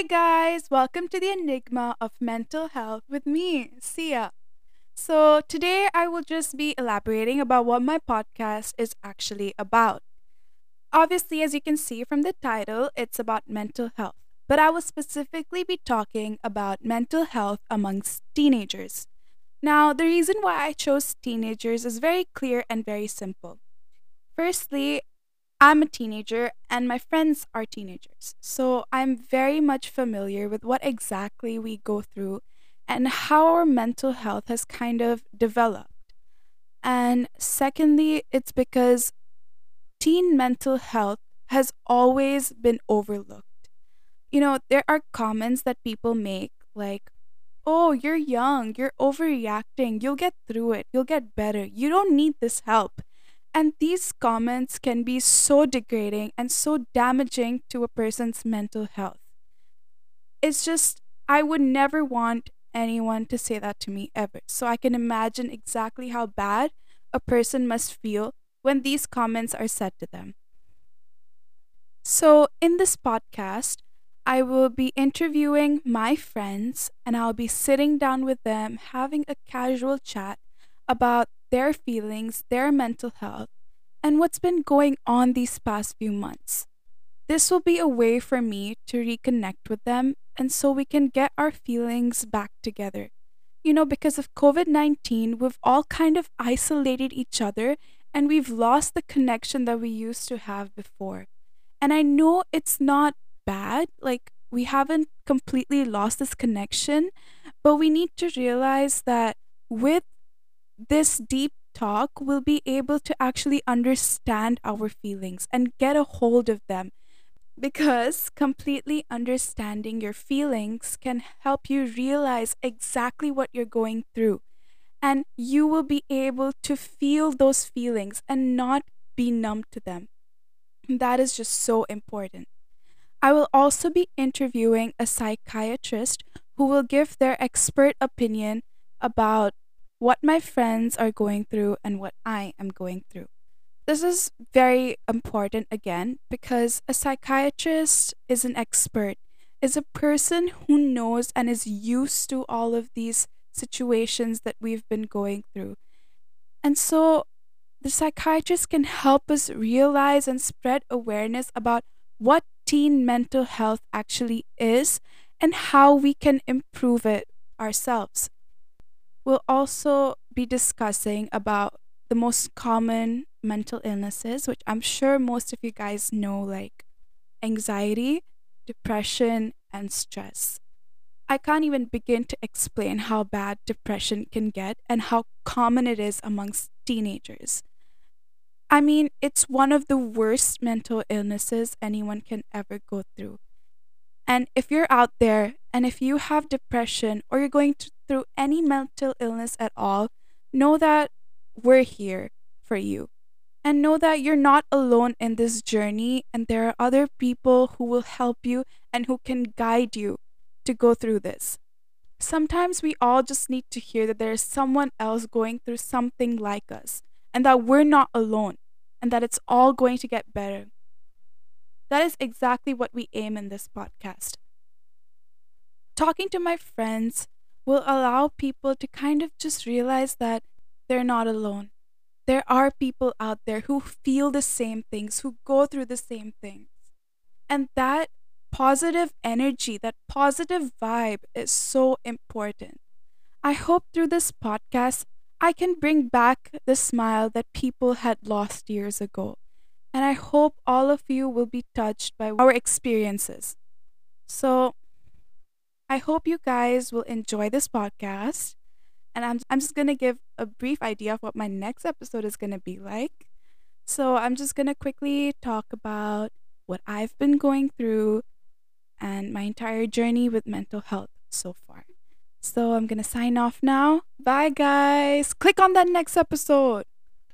Hey guys, welcome to the Enigma of Mental Health with me, Sia. So, today I will just be elaborating about what my podcast is actually about. Obviously, as you can see from the title, it's about mental health, but I will specifically be talking about mental health amongst teenagers. Now, the reason why I chose teenagers is very clear and very simple. Firstly, I'm a teenager and my friends are teenagers. So I'm very much familiar with what exactly we go through and how our mental health has kind of developed. And secondly, it's because teen mental health has always been overlooked. You know, there are comments that people make like, oh, you're young, you're overreacting, you'll get through it, you'll get better, you don't need this help. And these comments can be so degrading and so damaging to a person's mental health. It's just, I would never want anyone to say that to me ever. So I can imagine exactly how bad a person must feel when these comments are said to them. So, in this podcast, I will be interviewing my friends and I'll be sitting down with them having a casual chat about their feelings, their mental health, and what's been going on these past few months. This will be a way for me to reconnect with them and so we can get our feelings back together. You know, because of COVID 19, we've all kind of isolated each other and we've lost the connection that we used to have before. And I know it's not bad, like, we haven't completely lost this connection, but we need to realize that with this deep talk, we'll be able to actually understand our feelings and get a hold of them. Because completely understanding your feelings can help you realize exactly what you're going through. And you will be able to feel those feelings and not be numb to them. That is just so important. I will also be interviewing a psychiatrist who will give their expert opinion about what my friends are going through and what I am going through. This is very important again because a psychiatrist is an expert, is a person who knows and is used to all of these situations that we've been going through. And so the psychiatrist can help us realize and spread awareness about what teen mental health actually is and how we can improve it ourselves. We'll also be discussing about the most common mental illnesses, which I'm sure most of you guys know, like anxiety, depression, and stress. I can't even begin to explain how bad depression can get and how common it is amongst teenagers. I mean, it's one of the worst mental illnesses anyone can ever go through. And if you're out there and if you have depression or you're going to, through any mental illness at all, know that we're here for you. And know that you're not alone in this journey, and there are other people who will help you and who can guide you to go through this. Sometimes we all just need to hear that there is someone else going through something like us, and that we're not alone, and that it's all going to get better. That is exactly what we aim in this podcast. Talking to my friends will allow people to kind of just realize that they're not alone. There are people out there who feel the same things, who go through the same things. And that positive energy, that positive vibe is so important. I hope through this podcast, I can bring back the smile that people had lost years ago and I hope all of you will be touched by our experiences. So, I hope you guys will enjoy this podcast. And I'm, I'm just going to give a brief idea of what my next episode is going to be like. So, I'm just going to quickly talk about what I've been going through and my entire journey with mental health so far. So, I'm going to sign off now. Bye, guys. Click on that next episode.